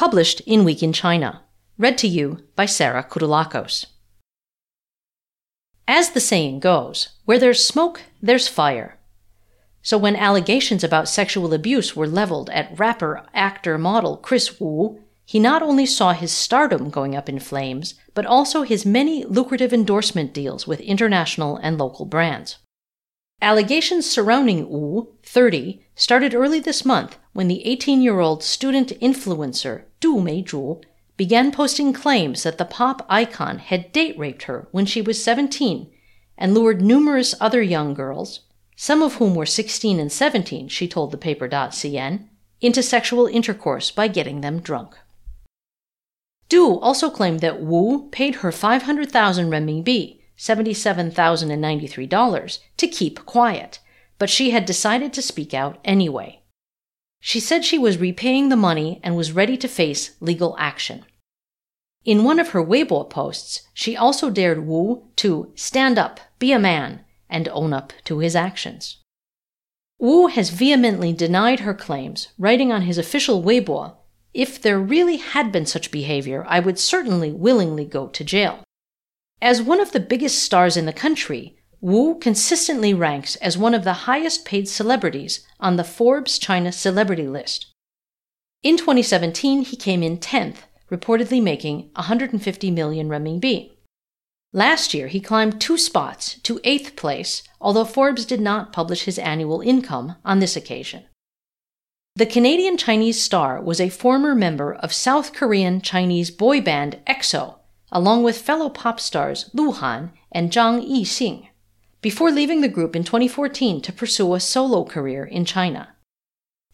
published in Week in China. Read to you by Sarah Kutulakos. As the saying goes, where there's smoke, there's fire. So when allegations about sexual abuse were leveled at rapper, actor, model Kris Wu, he not only saw his stardom going up in flames, but also his many lucrative endorsement deals with international and local brands. Allegations surrounding Wu, 30, started early this month when the 18 year old student influencer Du Meizhu began posting claims that the pop icon had date raped her when she was 17 and lured numerous other young girls, some of whom were 16 and 17, she told the paper.cn, into sexual intercourse by getting them drunk. Du also claimed that Wu paid her 500,000 renminbi $77,093 to keep quiet, but she had decided to speak out anyway. She said she was repaying the money and was ready to face legal action. In one of her Weibo posts, she also dared Wu to stand up, be a man, and own up to his actions. Wu has vehemently denied her claims, writing on his official Weibo, If there really had been such behavior, I would certainly willingly go to jail. As one of the biggest stars in the country, Wu consistently ranks as one of the highest paid celebrities on the Forbes China celebrity list. In 2017, he came in 10th, reportedly making 150 million renminbi. Last year, he climbed two spots to 8th place, although Forbes did not publish his annual income on this occasion. The Canadian Chinese star was a former member of South Korean Chinese boy band EXO along with fellow pop stars Lu Han and Zhang Yixing, before leaving the group in 2014 to pursue a solo career in China.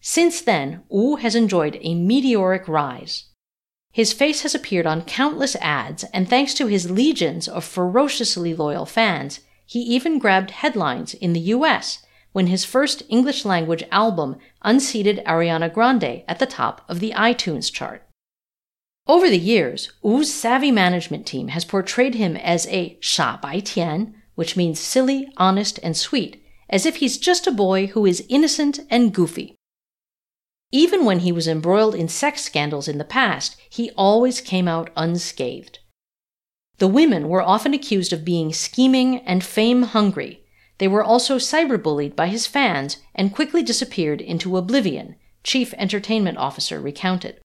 Since then, Wu has enjoyed a meteoric rise. His face has appeared on countless ads, and thanks to his legions of ferociously loyal fans, he even grabbed headlines in the US when his first English language album unseated Ariana Grande at the top of the iTunes chart. Over the years, Wu's savvy management team has portrayed him as a 傻白甜, which means silly, honest, and sweet, as if he's just a boy who is innocent and goofy. Even when he was embroiled in sex scandals in the past, he always came out unscathed. The women were often accused of being scheming and fame hungry. They were also cyberbullied by his fans and quickly disappeared into oblivion, Chief Entertainment Officer recounted.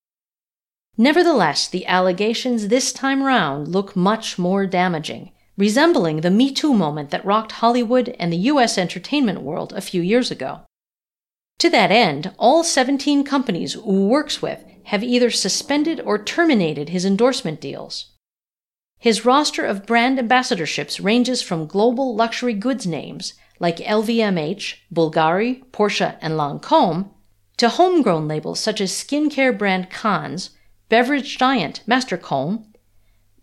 Nevertheless, the allegations this time round look much more damaging, resembling the Me Too moment that rocked Hollywood and the U.S. entertainment world a few years ago. To that end, all 17 companies Wu works with have either suspended or terminated his endorsement deals. His roster of brand ambassadorships ranges from global luxury goods names like LVMH, Bulgari, Porsche, and Lancome to homegrown labels such as skincare brand Kans beverage giant Master Kong,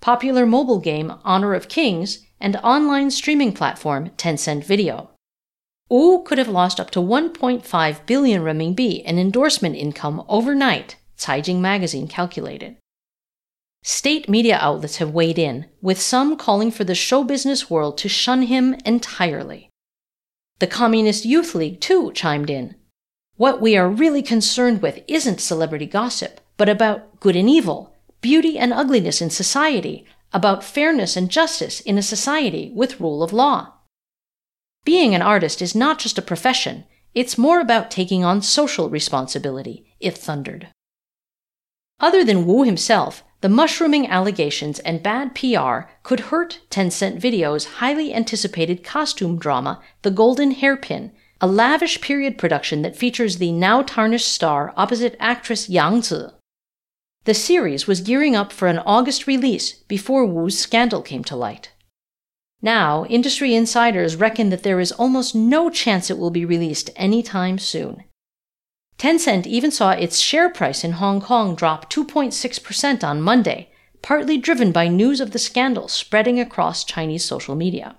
popular mobile game Honor of Kings, and online streaming platform Tencent Video. Wu could have lost up to 1.5 billion renminbi in endorsement income overnight, Caijing magazine calculated. State media outlets have weighed in, with some calling for the show business world to shun him entirely. The Communist Youth League, too, chimed in. What we are really concerned with isn't celebrity gossip, but about good and evil, beauty and ugliness in society, about fairness and justice in a society with rule of law. Being an artist is not just a profession, it's more about taking on social responsibility, it thundered. Other than Wu himself, the mushrooming allegations and bad PR could hurt Tencent Video's highly anticipated costume drama, The Golden Hairpin, a lavish period production that features the now tarnished star opposite actress Yang Zi. The series was gearing up for an August release before Wu's scandal came to light. Now, industry insiders reckon that there is almost no chance it will be released anytime soon. Tencent even saw its share price in Hong Kong drop 2.6% on Monday, partly driven by news of the scandal spreading across Chinese social media.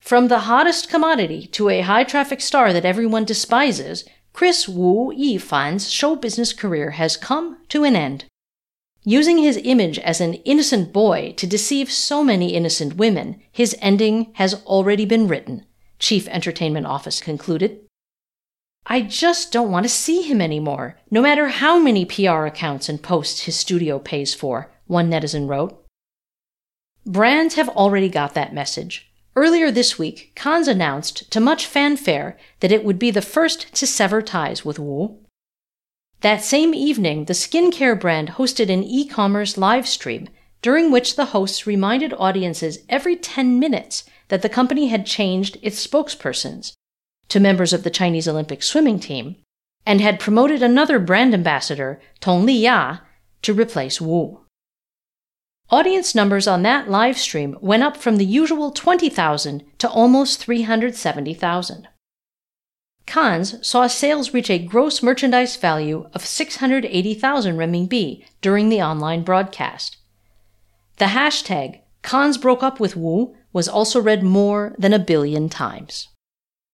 From the hottest commodity to a high traffic star that everyone despises, Kris Wu Yifan's show business career has come to an end. Using his image as an innocent boy to deceive so many innocent women, his ending has already been written, Chief Entertainment Office concluded. I just don't want to see him anymore, no matter how many PR accounts and posts his studio pays for, one netizen wrote. Brands have already got that message. Earlier this week, Kans announced to much fanfare that it would be the first to sever ties with Wu. That same evening, the skincare brand hosted an e commerce live stream during which the hosts reminded audiences every 10 minutes that the company had changed its spokespersons to members of the Chinese Olympic swimming team and had promoted another brand ambassador, Tong Liya, to replace Wu. Audience numbers on that live stream went up from the usual 20,000 to almost 370,000. Kans saw sales reach a gross merchandise value of 680,000 renminbi during the online broadcast. The hashtag Kans broke up with Wu was also read more than a billion times.